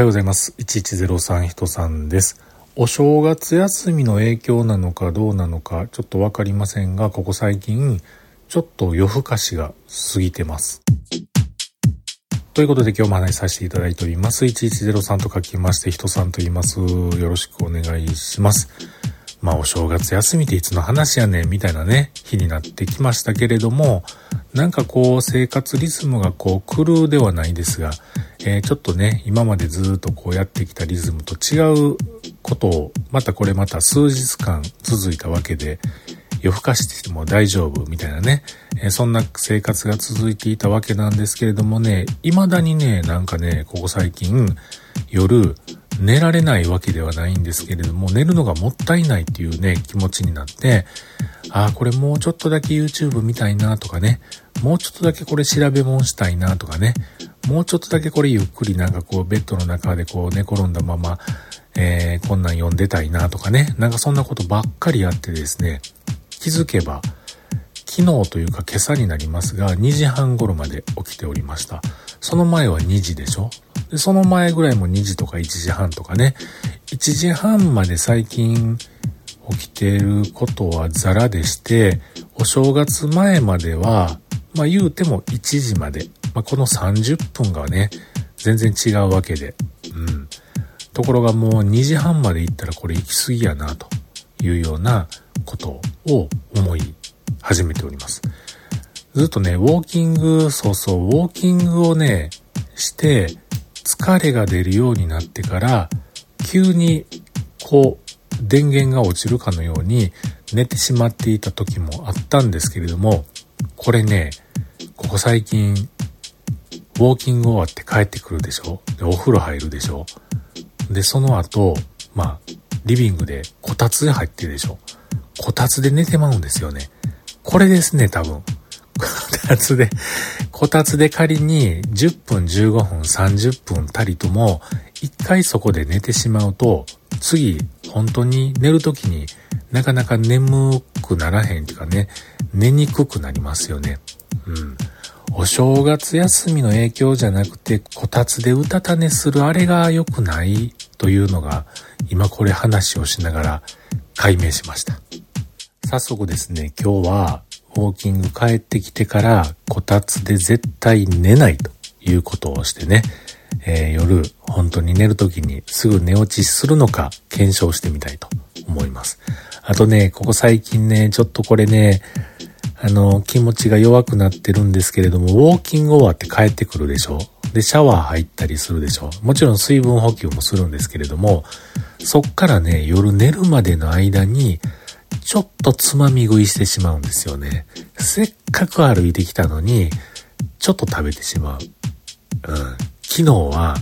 はようございます。1103人さんです。お正月休みの影響なのかどうなのかちょっとわかりませんが、ここ最近、ちょっと夜更かしが過ぎてます。ということで今日も話させていただいております。1103と書きまして、人さんと言います。よろしくお願いします。まあお正月休みっていつの話やねんみたいなね、日になってきましたけれども、なんかこう生活リズムがこう狂うではないですが、えー、ちょっとね、今までずっとこうやってきたリズムと違うことを、またこれまた数日間続いたわけで、夜更かしても大丈夫みたいなね、えー、そんな生活が続いていたわけなんですけれどもね、未だにね、なんかね、ここ最近夜寝られないわけではないんですけれども、寝るのがもったいないっていうね、気持ちになって、ああ、これもうちょっとだけ YouTube 見たいなとかね、もうちょっとだけこれ調べ物したいなとかね、もうちょっとだけこれゆっくりなんかこうベッドの中でこう寝転んだまま、えー、こんなん読んでたいなとかね、なんかそんなことばっかりやってですね、気づけば、昨日というか今朝になりますが、2時半頃まで起きておりました。その前は2時でしょ？でその前ぐらいも2時とか1時半とかね、1時半まで最近起きてることはザラでして、お正月前までは、まあ言うても1時まで、まあこの30分がね、全然違うわけで、うん。ところがもう2時半まで行ったらこれ行き過ぎやな、というようなことを思い始めております。ずっとね、ウォーキング、そうそう、ウォーキングをね、して、疲れが出るようになってから、急に、こう、電源が落ちるかのように寝てしまっていた時もあったんですけれども、これね、ここ最近、ウォーキング終わって帰ってくるでしょ？で、お風呂入るでしょ？で、その後、まあ、リビングでこたつで入ってるでしょ？こたつで寝てまうんですよね。これですね、多分。こたつで、こたつで仮に10分、15分、30分たりとも、一回そこで寝てしまうと、次、本当に寝るときになかなか眠くならへんっていうかね、寝にくくなりますよね。うん。お正月休みの影響じゃなくて、こたつでうたた寝するあれが良くないというのが、今これ話をしながら解明しました。早速ですね、今日はウォーキング帰ってきてから、こたつで絶対寝ないということをしてね、えー、夜、本当に寝るときにすぐ寝落ちするのか検証してみたいと思います。あとね、ここ最近ね、ちょっとこれね、あの、気持ちが弱くなってるんですけれども、ウォーキング終わって帰ってくるでしょ。で、シャワー入ったりするでしょ。もちろん水分補給もするんですけれども、そっからね、夜寝るまでの間に、ちょっとつまみ食いしてしまうんですよね。せっかく歩いてきたのに、ちょっと食べてしまう。うん。昨日は、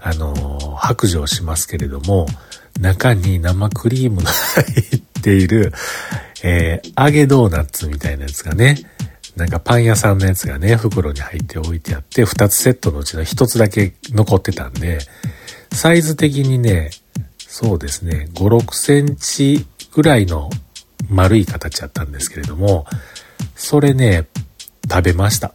あのー、白状しますけれども、中に生クリームが入っている、えー、揚げドーナツみたいなやつがね、なんかパン屋さんのやつがね、袋に入って置いてあって、二つセットのうちの一つだけ残ってたんで、サイズ的にね、そうですね、5、6センチぐらいの丸い形だったんですけれども、それね、食べました。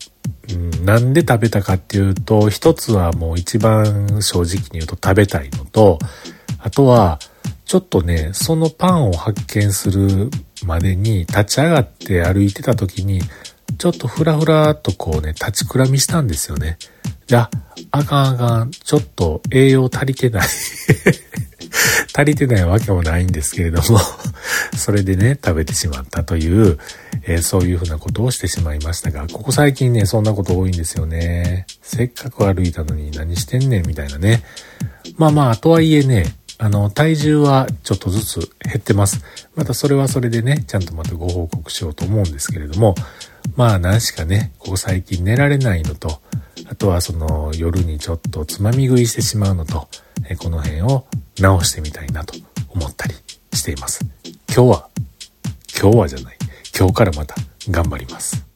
うん、なんで食べたかっていうと、一つはもう一番正直に言うと食べたいのと、あとは、ちょっとね、そのパンを発見するまでに立ち上がって歩いてた時に、ちょっとふらふらっとこうね、立ちくらみしたんですよね。じゃあ、あかんあかん、ちょっと栄養足りてない 足りてないわけもないんですけれどもそれでね、食べてしまったという、えー、そういうふうなことをしてしまいましたが、ここ最近ね、そんなこと多いんですよね。せっかく歩いたのに何してんねんみたいなね。まあまあ、とはいえね、あの、体重はちょっとずつ減ってます。またそれはそれでね、ちゃんとまたご報告しようと思うんですけれども、まあ何しかね、ここ最近寝られないのと、あとはその夜にちょっとつまみ食いしてしまうのと、えこの辺を直してみたいなと思ったりしています。今日は、今日はじゃない。今日からまた頑張ります。